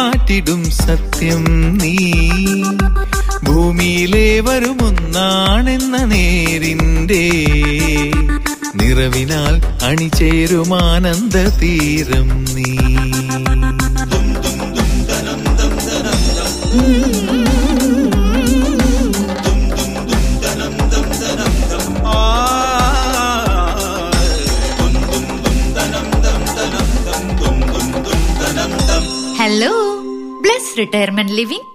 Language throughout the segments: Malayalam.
മാറ്റിടും സത്യം നീ ഭൂമിയിലേ വരുമൊന്നാണെന്ന നേരിൻ്റെ നിറവിനാൽ അണിചേരുമാനന്ദ തീരം നീ റിട്ടയർമെന്റ് ലിവിംഗ്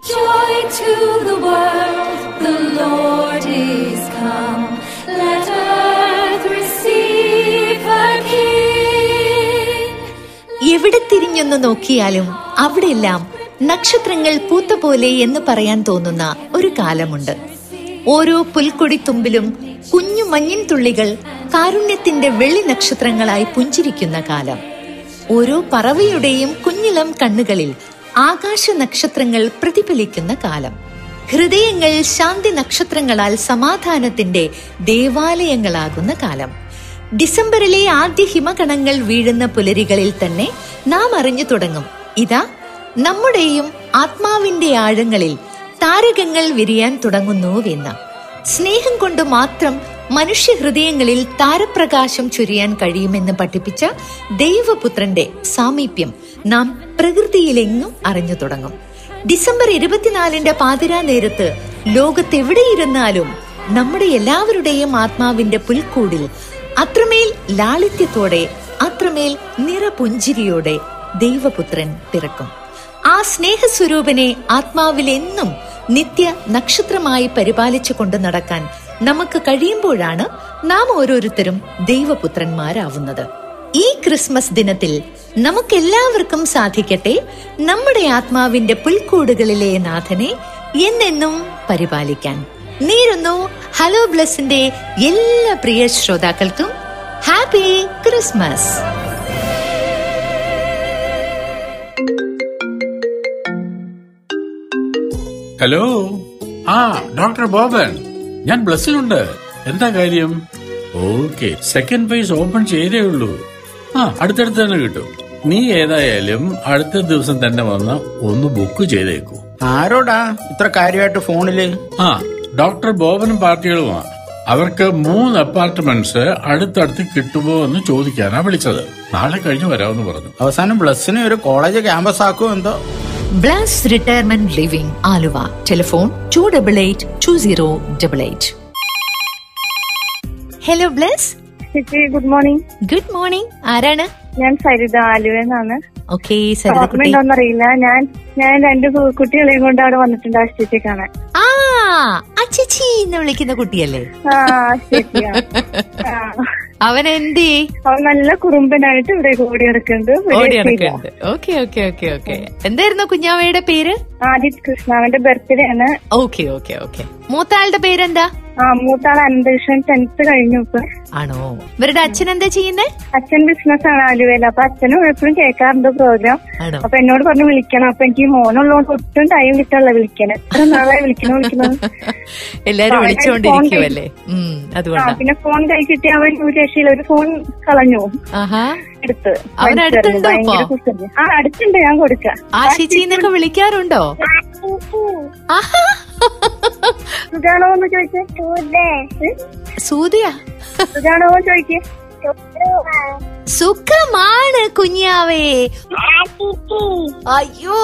എവിടെ തിരിഞ്ഞൊന്ന് നോക്കിയാലും അവിടെയെല്ലാം നക്ഷത്രങ്ങൾ പൂത്ത പോലെ എന്ന് പറയാൻ തോന്നുന്ന ഒരു കാലമുണ്ട് ഓരോ പുൽക്കൊടിത്തുമ്പിലും കുഞ്ഞു മഞ്ഞിൻ തുള്ളികൾ കാരുണ്യത്തിന്റെ വെള്ളി നക്ഷത്രങ്ങളായി പുഞ്ചിരിക്കുന്ന കാലം ഓരോ പറവയുടെയും കുഞ്ഞിളം കണ്ണുകളിൽ ആകാശ നക്ഷത്രങ്ങൾ പ്രതിഫലിക്കുന്ന കാലം ഹൃദയങ്ങൾ ശാന്തി നക്ഷത്രങ്ങളാൽ സമാധാനത്തിന്റെ ദേവാലയങ്ങളാകുന്ന കാലം ഡിസംബറിലെ ആദ്യ ഹിമകണങ്ങൾ വീഴുന്ന പുലരികളിൽ തന്നെ നാം അറിഞ്ഞു തുടങ്ങും ഇതാ നമ്മുടെയും ആത്മാവിന്റെ ആഴങ്ങളിൽ താരകങ്ങൾ വിരിയാൻ തുടങ്ങുന്നുവെന്ന് സ്നേഹം കൊണ്ട് മാത്രം മനുഷ്യ ഹൃദയങ്ങളിൽ താരപ്രകാശം ചൊരിയാൻ കഴിയുമെന്ന് പഠിപ്പിച്ച ദൈവപുത്രന്റെ സാമീപ്യം നാം പ്രകൃതിയിലെങ്ങും അറിഞ്ഞു തുടങ്ങും ഡിസംബർ ഇരുപത്തിനാലിന്റെ പാതിരാ നേരത്ത് ലോകത്തെവിടെയിരുന്നാലും നമ്മുടെ എല്ലാവരുടെയും ആത്മാവിന്റെ പുൽക്കൂടിൽ അത്രമേൽ ലാളിത്യത്തോടെ അത്രമേൽ നിറപുഞ്ചിരിയോടെ ദൈവപുത്രൻ പിറക്കും ആ സ്നേഹസ്വരൂപനെ ആത്മാവിലെന്നും നിത്യ നക്ഷത്രമായി പരിപാലിച്ചു കൊണ്ട് നടക്കാൻ നമുക്ക് കഴിയുമ്പോഴാണ് നാം ഓരോരുത്തരും ദൈവപുത്രന്മാരാവുന്നത് ഈ ക്രിസ്മസ് ദിനത്തിൽ നമുക്കെല്ലാവർക്കും സാധിക്കട്ടെ നമ്മുടെ ആത്മാവിന്റെ പുൽക്കൂടുകളിലെ നാഥനെ എന്നെന്നും പരിപാലിക്കാൻ നേരുന്നു ഹലോ ബ്ലസിന്റെ എല്ലാ പ്രിയ ശ്രോതാക്കൾക്കും ഹാപ്പി ക്രിസ്മസ് ഹലോ ആ ഡോക്ടർ ബോബൻ ഞാൻ ബ്ലസ്സിലുണ്ട് എന്താ കാര്യം ഓക്കെ സെക്കൻഡ് ഫേസ് ഓപ്പൺ ചെയ്തേ ഉള്ളൂ ആ അടുത്തടുത്ത് തന്നെ കിട്ടും നീ ഏതായാലും അടുത്ത ദിവസം തന്നെ വന്ന് ഒന്ന് ബുക്ക് ചെയ്തേക്കൂ ആരോടാ ഇത്ര കാര്യമായിട്ട് ഫോണില് ആ ഡോക്ടർ ബോബനും പാർട്ടികളുമാ അവർക്ക് മൂന്ന് അപ്പാർട്ട്മെന്റ്സ് അടുത്തടുത്ത് കിട്ടുമോ എന്ന് ചോദിക്കാനാ വിളിച്ചത് നാളെ കഴിഞ്ഞ് വരാമെന്ന് പറഞ്ഞു അവസാനം ബ്ലസ്സിനെ ഒരു കോളേജ് ക്യാമ്പസ് ആക്കുമോ എന്തോ bless retirement living Aluva telephone two double eight two zero double eight hello bless good morning good morning ആരാണ് ഞാൻ സരിത ആലുവ എന്നാണ് ഓക്കെ അറിയില്ല ഞാൻ ഞാൻ രണ്ട് കുട്ടികളെയും കൊണ്ട് അവിടെ വന്നിട്ടുണ്ട് ആശുപത്രി കാണാൻ ആ അച്ചച്ചി എന്ന് വിളിക്കുന്ന കുട്ടിയല്ലേ ആ ശരിയാ അവൻ എന്തി അവൻ നല്ല കുറുമ്പനായിട്ട് ഇവിടെ ഓടി നടക്കുന്നുണ്ട് ഓക്കെ ഓക്കെ ഓക്കെ ഓക്കെ എന്തായിരുന്നു കുഞ്ഞാവയുടെ പേര് ആദിത് കൃഷ്ണ അവന്റെ ബർത്ത്ഡേ ആണ് ഓക്കെ ഓക്കെ ഓക്കെ മൂത്താളുടെ ആളുടെ പേരെന്താ മൂത്താള് അനന്തകൃഷ്ണൻ ടെൻത്ത് കഴിഞ്ഞു ഇപ്പൊ ആണോ ഇവരുടെ അച്ഛൻ എന്താ ചെയ്യുന്നേ അച്ഛൻ ബിസിനസ് ആണ് ആലുവയിൽ അപ്പൊ അച്ഛനും എപ്പോഴും കേൾക്കാറുണ്ട് പ്രോഗ്രാം ആണോ അപ്പൊ എന്നോട് പറഞ്ഞു വിളിക്കണം അപ്പൊ എനിക്ക് മോനുള്ളതുകൊണ്ട് ഒട്ടും ടൈം കിട്ടാനുള്ള വിളിക്കാന് എത്ര നാളെ വിളിക്കണം വിളിക്കണം എല്ലാരും വിളിച്ചോണ്ടിരിക്കുവല്ലേ അതുകൊണ്ട് പിന്നെ ഫോൺ കൈ കിട്ടി അവൻ ഒരു രക്ഷയിൽ ഒരു ഫോൺ കളഞ്ഞു എടുത്ത് ആ അടുത്തുണ്ട് ഞാൻ കൊടുക്കാം ആ ചേച്ചി വിളിക്കാറുണ്ടോ ആഹാ സുജാണോ ചോദിച്ചേ സൂതിയാ സുജാണോ ചോദിക്കേ സുഖമാണ് കുഞ്ഞാവേ അയ്യോ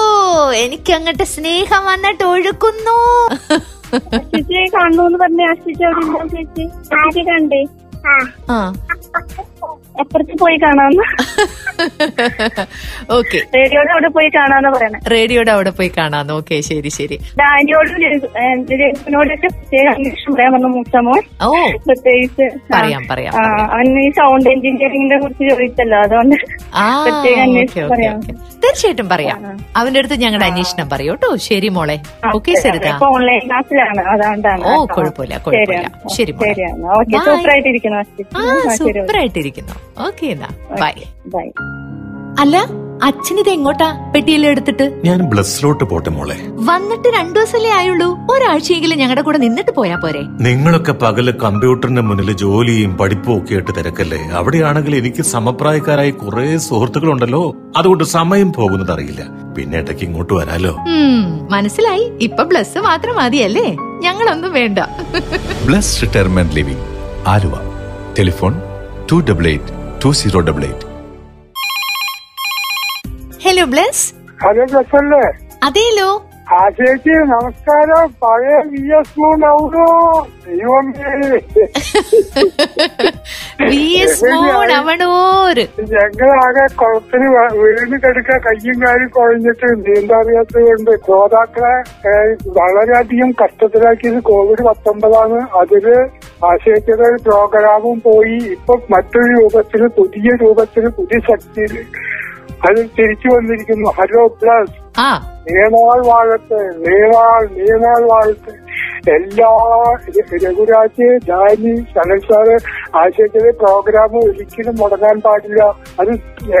എനിക്ക് അങ്ങട്ട് സ്നേഹം വന്നിട്ട് ഒഴുക്കുന്നു കണ്ണു പറഞ്ഞു പറഞ്ഞ ആശിച്ചു കണ്ടേ ആ പോയി കാണാന്ന് ഓക്കെ റേഡിയോയുടെ അവിടെ പോയി കാണാന്ന് പറയണേ റേഡിയോയുടെ അവിടെ പോയി കാണാന്ന് ഓക്കെ ശരി ശരി പറയാം പറയാം അവന് ഈ സൗണ്ട് എഞ്ചിനീയറിംഗിനെ കുറിച്ച് ചോദിച്ചല്ലോ അതുകൊണ്ട് പ്രത്യേക തീർച്ചയായിട്ടും പറയാം അവന്റെ അടുത്ത് ഞങ്ങളുടെ അന്വേഷണം പറയൂ കേട്ടോ ശരി മോളെ ഓക്കെ സരിത ഓൺലൈൻ ക്ലാസ്സിലാണ് അതുകൊണ്ടാണ് ഓ കുഴപ്പമില്ല കുഴപ്പമില്ല ശരി മോളെ സൂപ്പറായിട്ടിരിക്കുന്നു സൂപ്പർ ഓക്കെ എന്നാ ബൈ ബൈ അല്ല അച്ഛൻ ഇത് എങ്ങോട്ടാ പെട്ടിയിൽ എടുത്തിട്ട് ഞാൻ ബ്ലസ്സിലോട്ട് പോട്ടെ മോളെ വന്നിട്ട് രണ്ടു ദിവസമല്ലേ ആയുള്ളൂ ഒരാഴ്ചയെങ്കിലും ഞങ്ങളുടെ കൂടെ നിന്നിട്ട് പോയാ പോരെ നിങ്ങളൊക്കെ പകല് കമ്പ്യൂട്ടറിന്റെ മുന്നിൽ ജോലിയും പഠിപ്പും ഒക്കെ ഇട്ട് തിരക്കല്ലേ അവിടെയാണെങ്കിൽ എനിക്ക് സമപ്രായക്കാരായി കുറെ സുഹൃത്തുക്കളുണ്ടല്ലോ അതുകൊണ്ട് സമയം പോകുന്നത് അറിയില്ല പിന്നെ ഇടയ്ക്ക് ഇങ്ങോട്ട് വരാലോ മനസ്സിലായി ഇപ്പൊ ബ്ലസ് മാത്രം മതിയല്ലേ ഞങ്ങളൊന്നും വേണ്ട bless retirement living Aluva telephone two double eight two zero double eight hello bless hello bless അല്ലേ അതെയല്ലോ ആ ചേച്ചി നമസ്കാരം പഴയ വി എസ് മൂണോ വി എസ് മൂണവണോര് ഞങ്ങളാകെ കുളത്തിന് വീണ് കിടക്ക കയ്യും കാലും കുഴഞ്ഞിട്ട് നീന്തറിയാത്തത് കൊണ്ട് ശ്രോതാക്കളെ വളരെയധികം കഷ്ടത്തിലാക്കിയത് കോവിഡ് പത്തൊമ്പതാണ് അതില് ആശയത്തിലെ പ്രോഗ്രാമും പോയി ഇപ്പൊ മറ്റൊരു രൂപത്തിൽ പുതിയ രൂപത്തിൽ പുതിയ ശക്തിയിൽ അത് തിരിച്ചു വന്നിരിക്കുന്നു ഹലോ പ്ലസ് നീണാൾ വാഴത്ത് നീണാൾ നീണാൾ വാഴത്ത് എല്ലാ രഘുരാജ് ഡാനി സനൽസാറ് ആശയത്തിലെ പ്രോഗ്രാം ഒരിക്കലും മുടങ്ങാൻ പാടില്ല അത്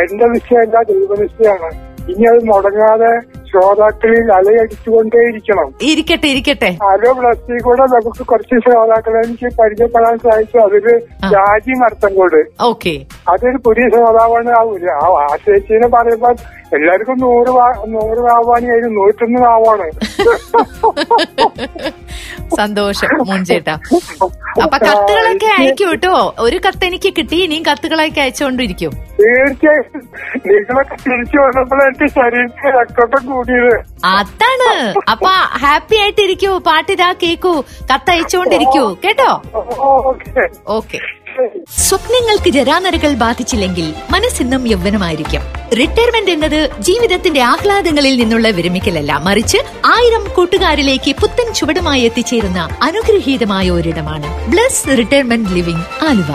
എന്റെ എന്താ ദൈവനിശ്ചയമാണ് ഇനി അത് മുടങ്ങാതെ ശ്രോതാക്കളിൽ അലയടിച്ചുകൊണ്ടേയിരിക്കണം ഇരിക്കട്ടെ ഇരിക്കട്ടെ അലോ പ്ലസ് കൂടെ നമുക്ക് കുറച്ച് ശ്രോതാക്കളെ എനിക്ക് പരിചയപ്പെടാൻ സാധിച്ചു അതില് രാജി മർത്തങ്കോട് ഓക്കെ അതൊരു പുതിയ ശ്രോതാവാണ് ആവൂല ആ ചേച്ചീനെ പറയുമ്പോൾ എല്ലാവർക്കും നൂറ് നൂറ് അതിന് നൂറ്റൊന്ന് ആവാണ് സന്തോഷം മുൻചേട്ട അപ്പൊ കത്തുകളൊക്കെ അയക്കും കേട്ടോ ഒരു കത്ത് എനിക്ക് കിട്ടി ഇനിയും കത്തുകളൊക്കെ അയച്ചുകൊണ്ടിരിക്കും തീർച്ചയായും നിങ്ങളൊക്കെ തിരിച്ചു വന്നപ്പോൾ എന്റെ ശരീരത്തിൽ രക്തം കൂട്ടിയത് അതാണ് അപ്പൊ ഹാപ്പി ആയിട്ടിരിക്കൂ പാട്ടിതാ കേക്കൂ കത്തയച്ചുകൊണ്ടിരിക്കൂ കേട്ടോ ഓക്കെ സ്വപ്നങ്ങൾക്ക് ജരാനരകൾ ബാധിച്ചില്ലെങ്കിൽ മനസ്സിന്നും യൗവനമായിരിക്കും റിട്ടയർമെന്റ് എന്നത് ജീവിതത്തിന്റെ ആഹ്ലാദങ്ങളിൽ നിന്നുള്ള വിരമിക്കലല്ല മറിച്ച് ആയിരം കൂട്ടുകാരിലേക്ക് പുത്തൻ ചുവടുമായി എത്തിച്ചേരുന്ന അനുഗ്രഹീതമായ ഒരിടമാണ് bless retirement living Aluva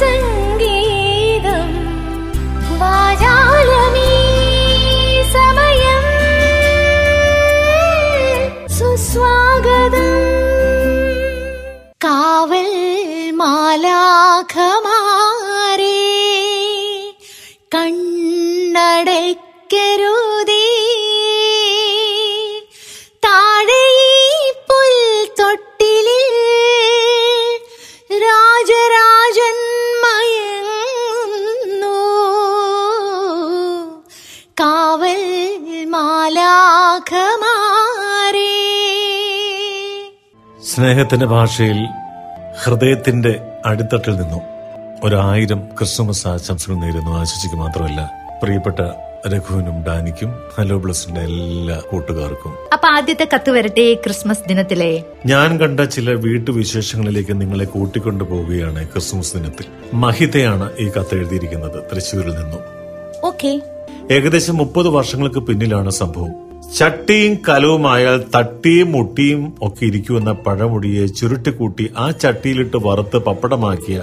say സ്നേഹത്തിന്റെ ഭാഷയിൽ ഹൃദയത്തിന്റെ അടിത്തട്ടിൽ നിന്നും ഒരായിരം ക്രിസ്മസ് ആശംസകൾ നേരുന്നു ആശിച്ചിക്ക് മാത്രമല്ല പ്രിയപ്പെട്ട രഘുവിനും ഡാനിക്കും ഹലോ ബ്ലസിന്റെ എല്ലാ കൂട്ടുകാർക്കും അപ്പൊ ആദ്യത്തെ കത്ത് വരട്ടെ ക്രിസ്മസ് ദിനത്തിലെ ഞാൻ കണ്ട ചില വീട്ടുവിശേഷങ്ങളിലേക്ക് നിങ്ങളെ കൂട്ടിക്കൊണ്ടു പോവുകയാണ് ക്രിസ്മസ് ദിനത്തിൽ മഹിതയാണ് ഈ കത്ത് എഴുതിയിരിക്കുന്നത് തൃശ്ശൂരിൽ നിന്നും ഏകദേശം മുപ്പത് വർഷങ്ങൾക്ക് പിന്നിലാണ് സംഭവം ചട്ടിയും കലവുമായാൽ തട്ടിയും മുട്ടിയും ഒക്കെ ഇരിക്കുമെന്ന പഴമുടിയെ ചുരുട്ടിക്കൂട്ടി ആ ചട്ടിയിലിട്ട് വറുത്ത് പപ്പടമാക്കിയ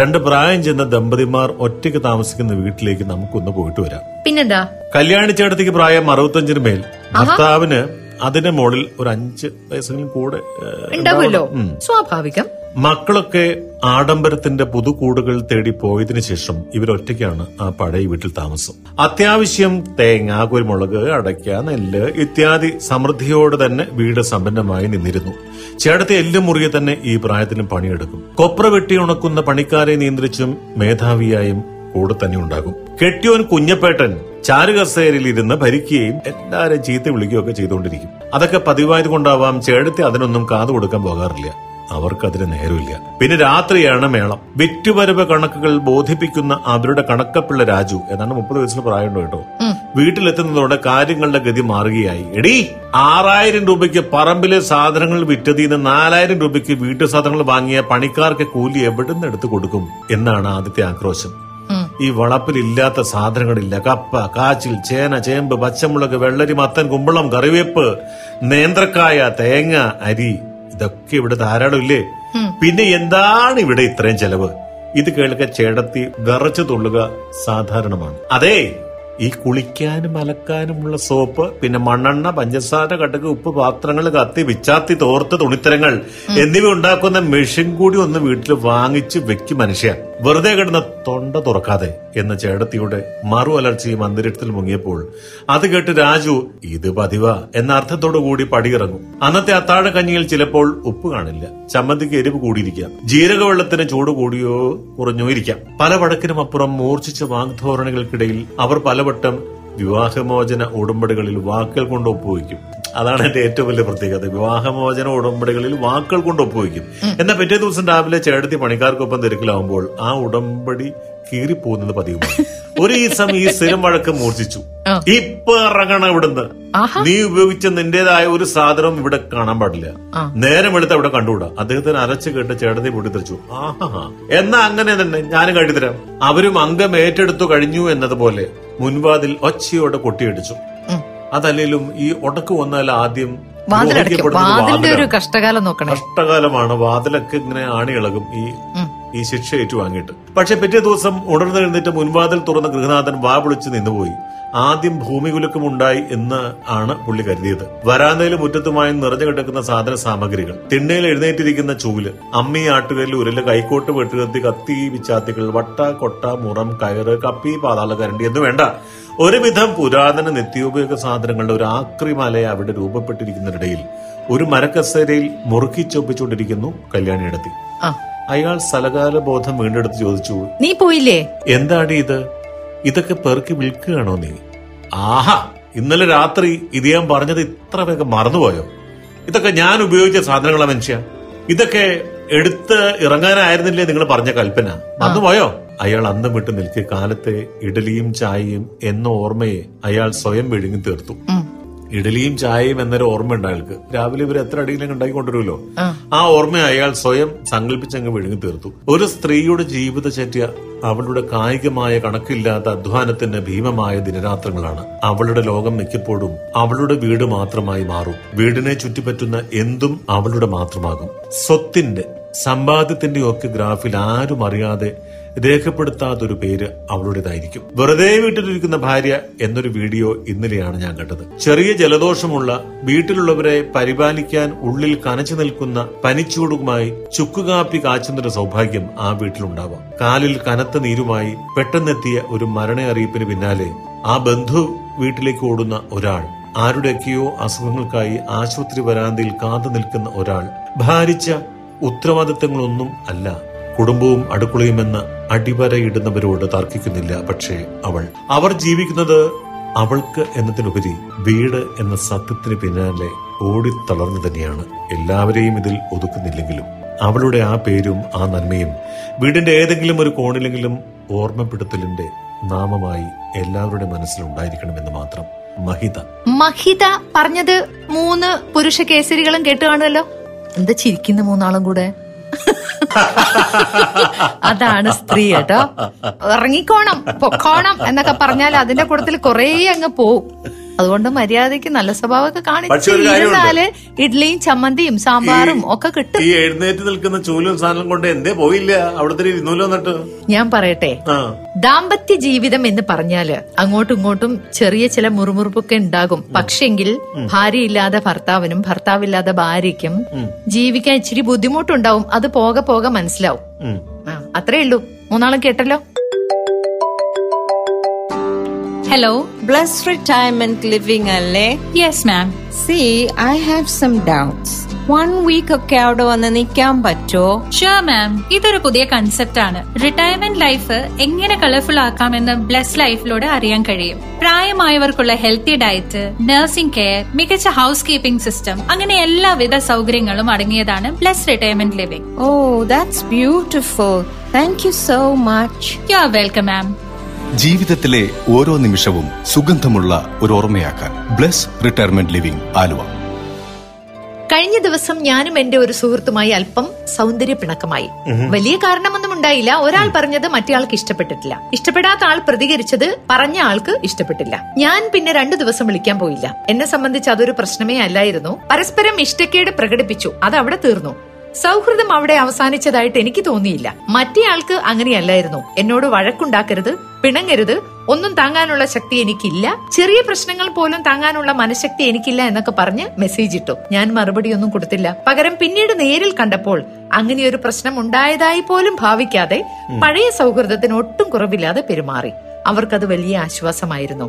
രണ്ട് പ്രായം ചെന്ന ദമ്പതിമാർ ഒറ്റയ്ക്ക് താമസിക്കുന്ന വീട്ടിലേക്ക് നമുക്കൊന്ന് പോയിട്ട് വരാം പിന്നെന്താ കല്യാണി പ്രായം അറുപത്തഞ്ചിന് മേൽ ഭർത്താവിന് അതിന്റെ മുകളിൽ ഒരു അഞ്ച് വയസ്സെങ്കിലും കൂടെ സ്വാഭാവികം മക്കളൊക്കെ ആഡംബരത്തിന്റെ പുതുകൂടുകൾ തേടി പോയതിനു ശേഷം ഇവരൊറ്റയ്ക്കാണ് ആ പഴയ വീട്ടിൽ താമസം അത്യാവശ്യം തേങ്ങ കുരുമുളക് അടയ്ക്ക നെല്ല് ഇത്യാദി സമൃദ്ധിയോട് തന്നെ വീട് സമ്പന്നമായി നിന്നിരുന്നു ചേട്ടത്തെ എല്ലും മുറിയെ തന്നെ ഈ പ്രായത്തിലും പണിയെടുക്കും കൊപ്ര വെട്ടി ഉണക്കുന്ന പണിക്കാരെ നിയന്ത്രിച്ചും മേധാവിയായും കൂടെ തന്നെ ഉണ്ടാകും കെട്ടിയോൻ കുഞ്ഞപ്പേട്ടൻ ചാരുകസേരയിൽ ഇരുന്ന് ഭരിക്കുകയും എല്ലാരെയും ചീത്ത വിളിക്കുകയൊക്കെ ചെയ്തുകൊണ്ടിരിക്കും അതൊക്കെ പതിവായത് കൊണ്ടാവാം ചേടത്തെ അതിനൊന്നും കാതു കൊടുക്കാൻ പോകാറില്ല അവർക്കതിന് നേരമില്ല പിന്നെ രാത്രിയാണ് മേളം വിറ്റുവരവ് കണക്കുകൾ ബോധിപ്പിക്കുന്ന അവരുടെ കണക്കപ്പിള്ള രാജു എന്നാണ് മുപ്പത് വയസ്സിന് പ്രായമുണ്ട് കേട്ടോ വീട്ടിലെത്തുന്നതോടെ കാര്യങ്ങളുടെ ഗതി മാറുകയായി എടി ആറായിരം രൂപയ്ക്ക് പറമ്പിലെ സാധനങ്ങൾ നിന്ന് നാലായിരം രൂപയ്ക്ക് വീട്ടു സാധനങ്ങൾ വാങ്ങിയ പണിക്കാർക്ക് കൂലി എവിടുന്ന് എടുത്തു കൊടുക്കും എന്നാണ് ആദ്യത്തെ ആക്രോശം ഈ വളപ്പിലില്ലാത്ത സാധനങ്ങളില്ല കപ്പ കാച്ചിൽ ചേന ചേമ്പ് പച്ചമുളക് വെള്ളരി മത്തൻ കുമ്പളം കറിവേപ്പ് നേന്ത്രക്കായ തേങ്ങ അരി ഇതൊക്കെ ഇവിടെ ധാരാളം ഇല്ലേ പിന്നെ എന്താണ് ഇവിടെ ഇത്രയും ചെലവ് ഇത് കേൾക്ക ചേടത്തി വിറച്ചു തുള്ളുക സാധാരണമാണ് അതെ ഈ കുളിക്കാനും അലക്കാനുമുള്ള സോപ്പ് പിന്നെ മണ്ണെണ്ണ പഞ്ചസാര കടക് ഉപ്പ് പാത്രങ്ങൾ കത്തി വിച്ചാത്തി തോർത്ത് തുണിത്തരങ്ങൾ എന്നിവ ഉണ്ടാക്കുന്ന മെഷീൻ കൂടി ഒന്ന് വീട്ടിൽ വാങ്ങിച്ച് വെക്കും മനുഷ്യൻ വെറുതെ കിടന്ന തൊണ്ട തുറക്കാതെ എന്ന ചേടത്തിയുടെ മറു അലർച്ചയും അന്തരീക്ഷത്തിൽ മുങ്ങിയപ്പോൾ അത് കേട്ട് രാജു ഇത് പതിവ എന്ന അർത്ഥത്തോടു കൂടി പടിയിറങ്ങും അന്നത്തെ അത്താഴ കഞ്ഞിയിൽ ചിലപ്പോൾ ഉപ്പ് കാണില്ല ചമ്മന്തിക്ക് എരിവ് കൂടിയിരിക്കാം ജീരകവെള്ളത്തിന് ചൂട് കൂടിയോ കുറഞ്ഞോ ഇരിക്കാം പല വടക്കിനും അപ്പുറം മൂർച്ഛിച്ച വാഗ്ധോരണികൾക്കിടയിൽ അവർ പലവട്ടം വിവാഹമോചന ഉടമ്പടികളിൽ വാക്കുകൾ കൊണ്ട് ഒപ്പുവയ്ക്കും അതാണ് എന്റെ ഏറ്റവും വലിയ പ്രത്യേകത വിവാഹമോചന ഉടമ്പടികളിൽ വാക്കുകൾ കൊണ്ട് ഒപ്പുവെക്കും എന്നാൽ പിറ്റേ ദിവസം രാവിലെ ചേട്ടത്തി പണിക്കാർക്കൊപ്പം തിരക്കിലാവുമ്പോൾ ആ ഉടമ്പടി കീറിപ്പോകുന്നത് പതിവുമാണ് ഒരു ദിവസം ഈ സ്ഥിരം വഴക്ക് മൂർച്ഛിച്ചു ഇപ്പൊ ഇറങ്ങണം ഇവിടുന്ന് നീ ഉപയോഗിച്ച നിന്റേതായ ഒരു സാധനം ഇവിടെ കാണാൻ പാടില്ല നേരം എടുത്ത് അവിടെ കണ്ടുകൂടാ അദ്ദേഹത്തിന് അരച്ചു കേട്ട് ചേട്ടത്തി പൊട്ടിത്തെറിച്ചു ആഹാ എന്നാ അങ്ങനെ തന്നെ ഞാനും തരാം അവരും അംഗം ഏറ്റെടുത്തു കഴിഞ്ഞു എന്നതുപോലെ മുൻവാതിൽ ഒച്ചയോടെ കൊട്ടിയടിച്ചു അതല്ലെങ്കിലും ഈ ഒടക്ക് വന്നാൽ ആദ്യം ഒരു കഷ്ടകാലം കഷ്ടകാലമാണ് വാതിലൊക്കെ ഇങ്ങനെ ആണിയിളകും ഈ ഈ ശിക്ഷ ഏറ്റുവാങ്ങിയിട്ട് പക്ഷെ പിറ്റേ ദിവസം ഉണർന്നെഴുന്നേറ്റ് മുൻവാതിൽ തുറന്ന ഗൃഹനാഥൻ വാ വിളിച്ച് നിന്നുപോയി ആദ്യം ഉണ്ടായി എന്ന് ആണ് പുള്ളി കരുതിയത് വരാന്തയിൽ മുറ്റത്തുമായി നിറഞ്ഞു കിടക്കുന്ന സാധന സാമഗ്രികൾ തിണ്ണയിൽ എഴുന്നേറ്റിരിക്കുന്ന ചൂല് അമ്മി ആട്ടുകയിൽ ഉരുള് കൈക്കോട്ട് വെട്ടുകത്തി കത്തി വിച്ചാത്തികൾ വട്ട കൊട്ട മുറം കയറ് കപ്പി പാതാള കരണ്ടി എന്ന് വേണ്ട ഒരുവിധം പുരാതന നിത്യോപയോഗ സാധനങ്ങളുടെ ഒരു ആക്രിമലയെ അവിടെ രൂപപ്പെട്ടിരിക്കുന്നതിനിടയിൽ ഒരു മരക്കസേരയിൽ മുറുക്കി ചൊപ്പിച്ചുകൊണ്ടിരിക്കുന്നു കല്യാണിയെടുത്തി അയാൾ സ്ഥലകാല ബോധം വീണ്ടെടുത്ത് ചോദിച്ചു നീ പോയില്ലേ എന്താടി ഇത് ഇതൊക്കെ പെറുക്കി വിൽക്കുകയാണോ നീ ആഹാ ഇന്നലെ രാത്രി ഇത് ഞാൻ പറഞ്ഞത് ഇത്ര വേഗം മറന്നുപോയോ ഇതൊക്കെ ഞാൻ ഉപയോഗിച്ച സാധനങ്ങളാ മനുഷ്യ ഇതൊക്കെ എടുത്ത് ഇറങ്ങാനായിരുന്നില്ലേ നിങ്ങൾ പറഞ്ഞ കൽപ്പന മറന്നുപോയോ അയാൾ അന്തം വിട്ട് നിൽക്കിയ കാലത്തെ ഇഡലിയും ചായയും എന്ന ഓർമ്മയെ അയാൾ സ്വയം വിഴുങ്ങി തീർത്തു ഇഡലിയും ചായയും എന്നൊരു ഓർമ്മ ഉണ്ട് രാവിലെ ഇവർ എത്ര അടിയിലും ഉണ്ടായിക്കൊണ്ടിരുമല്ലോ ആ ഓർമ്മ അയാൾ സ്വയം സങ്കല്പിച്ചങ്ങ് വിഴുങ്ങി തീർത്തു ഒരു സ്ത്രീയുടെ ജീവിതചര്യ അവളുടെ കായികമായ കണക്കില്ലാത്ത അധ്വാനത്തിന് ഭീമമായ ദിനരാത്രങ്ങളാണ് അവളുടെ ലോകം മിക്കപ്പോഴും അവളുടെ വീട് മാത്രമായി മാറും വീടിനെ ചുറ്റിപ്പറ്റുന്ന എന്തും അവളുടെ മാത്രമാകും സ്വത്തിന്റെ സമ്പാദ്യത്തിന്റെ ഒക്കെ ഗ്രാഫിൽ ആരും അറിയാതെ രേഖപ്പെടുത്താത്തൊരു പേര് അവളുടേതായിരിക്കും വെറുതെ വീട്ടിലിരിക്കുന്ന ഭാര്യ എന്നൊരു വീഡിയോ ഇന്നലെയാണ് ഞാൻ കണ്ടത് ചെറിയ ജലദോഷമുള്ള വീട്ടിലുള്ളവരെ പരിപാലിക്കാൻ ഉള്ളിൽ കനച്ചു നിൽക്കുന്ന പനിച്ചൂടുമായി ചുക്കുകാപ്പി കാച്ചുന്നൊരു സൗഭാഗ്യം ആ വീട്ടിലുണ്ടാവാം കാലിൽ കനത്ത നീരുമായി പെട്ടെന്നെത്തിയ ഒരു മരണ അറിയിപ്പിന് പിന്നാലെ ആ ബന്ധു വീട്ടിലേക്ക് ഓടുന്ന ഒരാൾ ആരുടെയൊക്കെയോ അസുഖങ്ങൾക്കായി ആശുപത്രി വരാന്തയിൽ കാത്തു നിൽക്കുന്ന ഒരാൾ ഭാരിച്ച ഉത്തരവാദിത്തങ്ങളൊന്നും അല്ല കുടുംബവും അടുക്കളയുമെന്ന് അടിവരയിടുന്നവരോട് തർക്കിക്കുന്നില്ല പക്ഷേ അവൾ അവർ ജീവിക്കുന്നത് അവൾക്ക് എന്നതിനുപരി വീട് എന്ന സത്യത്തിന് പിന്നാലെ ഓടിത്തളർന്നു തന്നെയാണ് എല്ലാവരെയും ഇതിൽ ഒതുക്കുന്നില്ലെങ്കിലും അവളുടെ ആ പേരും ആ നന്മയും വീടിന്റെ ഏതെങ്കിലും ഒരു കോണിലെങ്കിലും ഓർമ്മപ്പെടുത്തലിന്റെ നാമമായി എല്ലാവരുടെ മനസ്സിലുണ്ടായിരിക്കണമെന്ന് മാത്രം മഹിത മഹിത പറഞ്ഞത് മൂന്ന് പുരുഷ കേസരികളും കേട്ടുകാണുമല്ലോ എന്താ ചിരിക്കുന്ന മൂന്നാളും കൂടെ അതാണ് സ്ത്രീ കേട്ടോ ഇറങ്ങിക്കോണം പൊക്കോണം എന്നൊക്കെ പറഞ്ഞാൽ അതിന്റെ കൂട്ടത്തിൽ കുറേ അങ്ങ് പോവും അതുകൊണ്ട് മര്യാദയ്ക്ക് നല്ല സ്വഭാവമൊക്കെ കാണിച്ചാല് ഇഡ്ലിയും ചമ്മന്തിയും സാമ്പാറും ഒക്കെ കിട്ടും ഈ എഴുന്നേറ്റ് നിൽക്കുന്ന ചൂലും സാധനം കൊണ്ട് എന്തേ പോയില്ല ഞാൻ പറയട്ടെ ദാമ്പത്യ ജീവിതം എന്ന് പറഞ്ഞാല് അങ്ങോട്ടും ഇങ്ങോട്ടും ചെറിയ ചില മുറുമുറുപ്പൊക്കെ ഉണ്ടാകും പക്ഷെങ്കിൽ ഭാര്യയില്ലാതെ ഭർത്താവിനും ഭർത്താവില്ലാതെ ഭാര്യയ്ക്കും ജീവിക്കാൻ ഇച്ചിരി ബുദ്ധിമുട്ടുണ്ടാവും അത് പോകെ പോകെ മനസ്സിലാവും അത്രേ ഉള്ളൂ മൂന്നാളും കേട്ടല്ലോ ഹലോ ബ്ലസ് റിട്ടയർമെന്റ് ലിവിംഗ് അല്ലേ yes ma'am see I have some doubts one week ഒക്കെ അവിടെ വന്ന് നിൽക്കാൻ പറ്റുമോ ഷുവർ മാം ഇതൊരു പുതിയ കൺസെപ്റ്റ് ആണ് റിട്ടയർമെന്റ് ലൈഫ് എങ്ങനെ കളർഫുൾ ആക്കാമെന്ന് ബ്ലസ് ലൈഫിലൂടെ അറിയാൻ കഴിയും പ്രായമായവർക്കുള്ള ഹെൽത്തി ഡയറ്റ് നഴ്സിംഗ് കെയർ മികച്ച ഹൗസ് കീപ്പിംഗ് സിസ്റ്റം അങ്ങനെ എല്ലാവിധ സൗകര്യങ്ങളും അടങ്ങിയതാണ് bless retirement living oh that's beautiful thank you so much you are welcome ma'am ജീവിതത്തിലെ ഓരോ നിമിഷവും സുഗന്ധമുള്ള ഒരു ഓർമ്മയാക്കാൻ ബ്ലസ് റിട്ടയർമെന്റ് ലിവിംഗ് ആലുവ കഴിഞ്ഞ ദിവസം ഞാനും എന്റെ ഒരു സുഹൃത്തുമായി അല്പം സൗന്ദര്യ പിണക്കമായി വലിയ കാരണമൊന്നും ഉണ്ടായില്ല ഒരാൾ പറഞ്ഞത് മറ്റേയാൾക്ക് ഇഷ്ടപ്പെട്ടിട്ടില്ല ഇഷ്ടപ്പെടാത്ത ആൾ പ്രതികരിച്ചത് പറഞ്ഞ ആൾക്ക് ഇഷ്ടപ്പെട്ടില്ല ഞാൻ പിന്നെ രണ്ടു ദിവസം വിളിക്കാൻ പോയില്ല എന്നെ സംബന്ധിച്ച് അതൊരു പ്രശ്നമേ അല്ലായിരുന്നു പരസ്പരം ഇഷ്ടക്കേട് പ്രകടിപ്പിച്ചു അത് അവിടെ തീർന്നു സൗഹൃദം അവിടെ അവസാനിച്ചതായിട്ട് എനിക്ക് തോന്നിയില്ല മറ്റേയാൾക്ക് അങ്ങനെയല്ലായിരുന്നു എന്നോട് വഴക്കുണ്ടാക്കരുത് പിണങ്ങരുത് ഒന്നും താങ്ങാനുള്ള ശക്തി എനിക്കില്ല ചെറിയ പ്രശ്നങ്ങൾ പോലും താങ്ങാനുള്ള മനഃശക്തി എനിക്കില്ല എന്നൊക്കെ പറഞ്ഞ് മെസ്സേജ് ഇട്ടു ഞാൻ മറുപടി ഒന്നും കൊടുത്തില്ല പകരം പിന്നീട് നേരിൽ കണ്ടപ്പോൾ അങ്ങനെ ഒരു പ്രശ്നം ഉണ്ടായതായി പോലും ഭാവിക്കാതെ പഴയ സൗഹൃദത്തിന് ഒട്ടും കുറവില്ലാതെ പെരുമാറി അവർക്കത് വലിയ ആശ്വാസമായിരുന്നു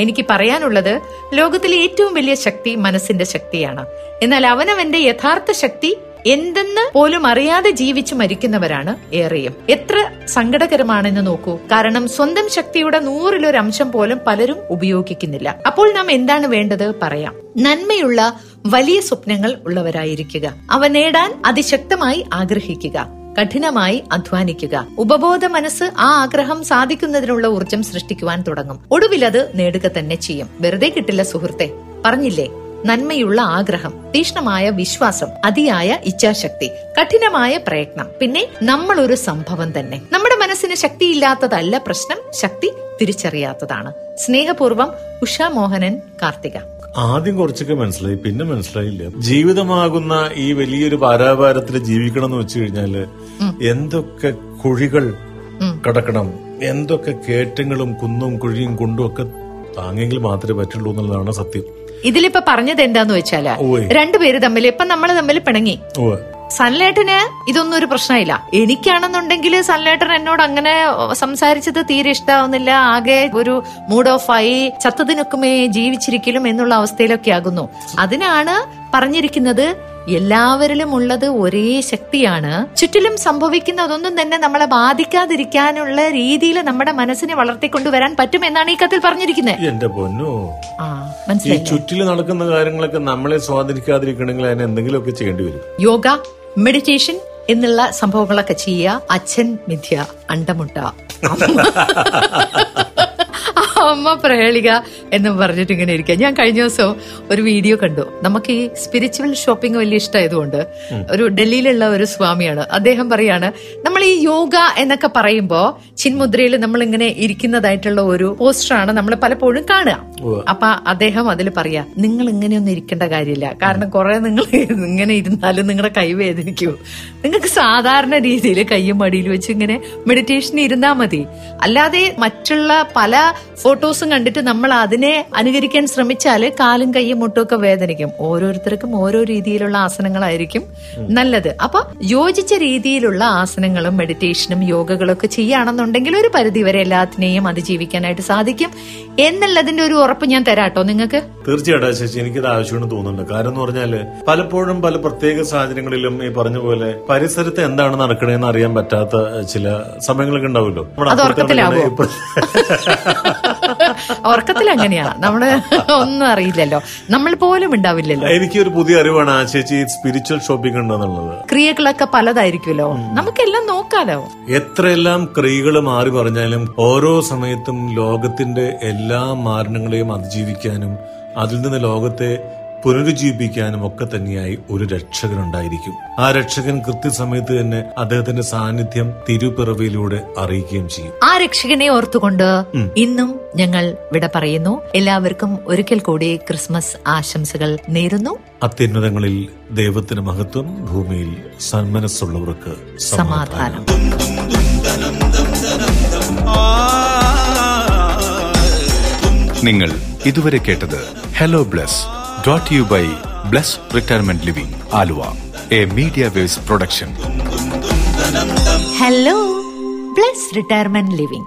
എനിക്ക് പറയാനുള്ളത് ലോകത്തിലെ ഏറ്റവും വലിയ ശക്തി മനസ്സിന്റെ ശക്തിയാണ് എന്നാൽ അവനവന്റെ യഥാർത്ഥ ശക്തി എന്തെന്ന് പോലും അറിയാതെ ജീവിച്ചു മരിക്കുന്നവരാണ് ഏറെയും എത്ര സങ്കടകരമാണെന്ന് നോക്കൂ കാരണം സ്വന്തം ശക്തിയുടെ നൂറിലൊരു അംശം പോലും പലരും ഉപയോഗിക്കുന്നില്ല അപ്പോൾ നാം എന്താണ് വേണ്ടത് പറയാം നന്മയുള്ള വലിയ സ്വപ്നങ്ങൾ ഉള്ളവരായിരിക്കുക അവ നേടാൻ അതിശക്തമായി ആഗ്രഹിക്കുക കഠിനമായി അധ്വാനിക്കുക ഉപബോധ മനസ്സ് ആ ആഗ്രഹം സാധിക്കുന്നതിനുള്ള ഊർജം സൃഷ്ടിക്കുവാൻ തുടങ്ങും ഒടുവിൽ അത് നേടുക തന്നെ ചെയ്യും വെറുതെ കിട്ടില്ല സുഹൃത്തെ പറഞ്ഞില്ലേ നന്മയുള്ള ആഗ്രഹം തീക്ഷ്ണമായ വിശ്വാസം അതിയായ ഇച്ഛാശക്തി കഠിനമായ പ്രയത്നം പിന്നെ നമ്മൾ ഒരു സംഭവം തന്നെ നമ്മുടെ മനസ്സിന് ശക്തിയില്ലാത്തതല്ല പ്രശ്നം ശക്തി തിരിച്ചറിയാത്തതാണ് സ്നേഹപൂർവം ഉഷ മോഹനൻ കാർത്തിക ആദ്യം കുറച്ചൊക്കെ മനസ്സിലായി പിന്നെ മനസ്സിലായില്ല ജീവിതമാകുന്ന ഈ വലിയൊരു പാരാപാരത്തിൽ ജീവിക്കണം എന്ന് വെച്ചു കഴിഞ്ഞാല് എന്തൊക്കെ കുഴികൾ കടക്കണം എന്തൊക്കെ കേറ്റങ്ങളും കുന്നും കുഴിയും കുണ്ടും ഒക്കെ താങ്ങെങ്കിൽ മാത്രമേ പറ്റുള്ളൂ എന്നുള്ളതാണ് സത്യം ഇതിലിപ്പോ പറഞ്ഞത് എന്താന്ന് വെച്ചാല് രണ്ടുപേര് തമ്മിൽ ഇപ്പൊ നമ്മള് തമ്മിൽ പിണങ്ങി സൺലേട്ടന് ഇതൊന്നും ഒരു പ്രശ്നമില്ല എനിക്കാണെന്നുണ്ടെങ്കിൽ സൺലേട്ടൻ എന്നോട് അങ്ങനെ സംസാരിച്ചത് തീരെ ഇഷ്ടാവുന്നില്ല ആകെ ഒരു മൂഡ് ഓഫ് ആയി ചത്തതിനൊക്കുമേ ജീവിച്ചിരിക്കലും എന്നുള്ള അവസ്ഥയിലൊക്കെ ആകുന്നു അതിനാണ് പറഞ്ഞിരിക്കുന്നത് എല്ലാവരിലും ഉള്ളത് ഒരേ ശക്തിയാണ് ചുറ്റിലും സംഭവിക്കുന്ന അതൊന്നും തന്നെ നമ്മളെ ബാധിക്കാതിരിക്കാനുള്ള രീതിയിൽ നമ്മുടെ മനസ്സിനെ വളർത്തിക്കൊണ്ടുവരാൻ പറ്റും എന്നാണ് ഈ കത്തിൽ പറഞ്ഞിരിക്കുന്നത് എന്റെ പൊന്നു ഈ ചുറ്റിൽ നടക്കുന്ന കാര്യങ്ങളൊക്കെ നമ്മളെ സ്വാധീനിക്കാതിരിക്കണമെങ്കിൽ അതിന് എന്തെങ്കിലുമൊക്കെ ചെയ്യേണ്ടി വരും യോഗ മെഡിറ്റേഷൻ എന്നുള്ള സംഭവങ്ങളൊക്കെ ചെയ്യുക അച്ഛൻ മിഥ്യ അണ്ടമുട്ട അമ്മ പ്രഹേളിക എന്നും പറഞ്ഞിട്ട് ഇങ്ങനെ ഇരിക്കുക ഞാൻ കഴിഞ്ഞ ദിവസം ഒരു വീഡിയോ കണ്ടു നമുക്ക് ഈ സ്പിരിച്വൽ ഷോപ്പിംഗ് വലിയ ഇഷ്ടമായതുകൊണ്ട് ഒരു ഡൽഹിയിലുള്ള ഒരു സ്വാമിയാണ് അദ്ദേഹം പറയാണ് നമ്മൾ ഈ യോഗ എന്നൊക്കെ പറയുമ്പോൾ ചിന്മുദ്രയിൽ നമ്മൾ ഇങ്ങനെ ഇരിക്കുന്നതായിട്ടുള്ള ഒരു പോസ്റ്ററാണ് നമ്മൾ പലപ്പോഴും കാണുക അപ്പൊ അദ്ദേഹം അതിൽ പറയാ നിങ്ങൾ ഇങ്ങനെയൊന്നും ഇരിക്കേണ്ട കാര്യമില്ല കാരണം കുറെ നിങ്ങൾ ഇങ്ങനെ ഇരുന്നാലും നിങ്ങളുടെ കൈ വേദനിക്കും നിങ്ങൾക്ക് സാധാരണ രീതിയിൽ കയ്യും മടിയിൽ വെച്ച് ഇങ്ങനെ മെഡിറ്റേഷൻ ഇരുന്നാ മതി അല്ലാതെ മറ്റുള്ള പല ഫോട്ടോസും കണ്ടിട്ട് നമ്മൾ അതിനെ അനുകരിക്കാൻ ശ്രമിച്ചാൽ കാലും കൈയും മുട്ടുമൊക്കെ വേദനിക്കും ഓരോരുത്തർക്കും ഓരോ രീതിയിലുള്ള ആസനങ്ങളായിരിക്കും നല്ലത് അപ്പൊ യോജിച്ച രീതിയിലുള്ള ആസനങ്ങളും മെഡിറ്റേഷനും യോഗകളൊക്കെ ചെയ്യുകയാണെന്നുണ്ടെങ്കിൽ ഒരു പരിധി വരെ എല്ലാത്തിനെയും അതിജീവിക്കാനായിട്ട് സാധിക്കും എന്നുള്ളതിന്റെ ഒരു ഉറപ്പ് ഞാൻ തരാട്ടോ നിങ്ങൾക്ക് തീർച്ചയായിട്ടും ശശി എനിക്കത് ആവശ്യമെന്ന് തോന്നുന്നുണ്ട് കാരണം എന്ന് പറഞ്ഞാല് പലപ്പോഴും പല പ്രത്യേക സാഹചര്യങ്ങളിലും ഈ പറഞ്ഞ പോലെ പരിസരത്ത് എന്താണ് നടക്കണേന്ന് അറിയാൻ പറ്റാത്ത ചില സമയങ്ങളൊക്കെ ഉണ്ടാവുമല്ലോ ഉറക്കത്തിൽ അങ്ങനെയാണ് നമ്മള് ഒന്നും അറിയില്ലല്ലോ നമ്മൾ പോലും ഉണ്ടാവില്ലല്ലോ എനിക്ക് ഒരു പുതിയ അറിവാണ് ആ ചേച്ചി സ്പിരിച്വൽ ഷോപ്പിംഗ് ഉണ്ടെന്നുള്ളത് ക്രിയകളൊക്കെ പലതായിരിക്കുമല്ലോ നമുക്കെല്ലാം നോക്കാലോ എത്രയെല്ലാം ക്രിയകൾ മാറി പറഞ്ഞാലും ഓരോ സമയത്തും ലോകത്തിന്റെ എല്ലാ മാരണങ്ങളെയും അതിജീവിക്കാനും അതിൽ നിന്ന് ലോകത്തെ പുനരുജ്ജീവിപ്പിക്കാനും ഒക്കെ തന്നെയായി ഒരു രക്ഷകൻ ഉണ്ടായിരിക്കും ആ രക്ഷകൻ കൃത്യസമയത്ത് തന്നെ അദ്ദേഹത്തിന്റെ സാന്നിധ്യം തിരുപിറവിയിലൂടെ അറിയിക്കുകയും ചെയ്യും ആ രക്ഷകനെ ഓർത്തുകൊണ്ട് ഇന്നും ഞങ്ങൾ വിട പറയുന്നു എല്ലാവർക്കും ഒരിക്കൽ കൂടി ക്രിസ്മസ് ആശംസകൾ നേരുന്നു അത്യുന്നതങ്ങളിൽ ദൈവത്തിന് മഹത്വം ഭൂമിയിൽ സന്മനസ്സുള്ളവർക്ക് സമാധാനം നിങ്ങൾ ഇതുവരെ കേട്ടത് hello bless Brought to you by Bless Retirement Living, Alua, a Media Waves production. Hello, Bless Retirement Living.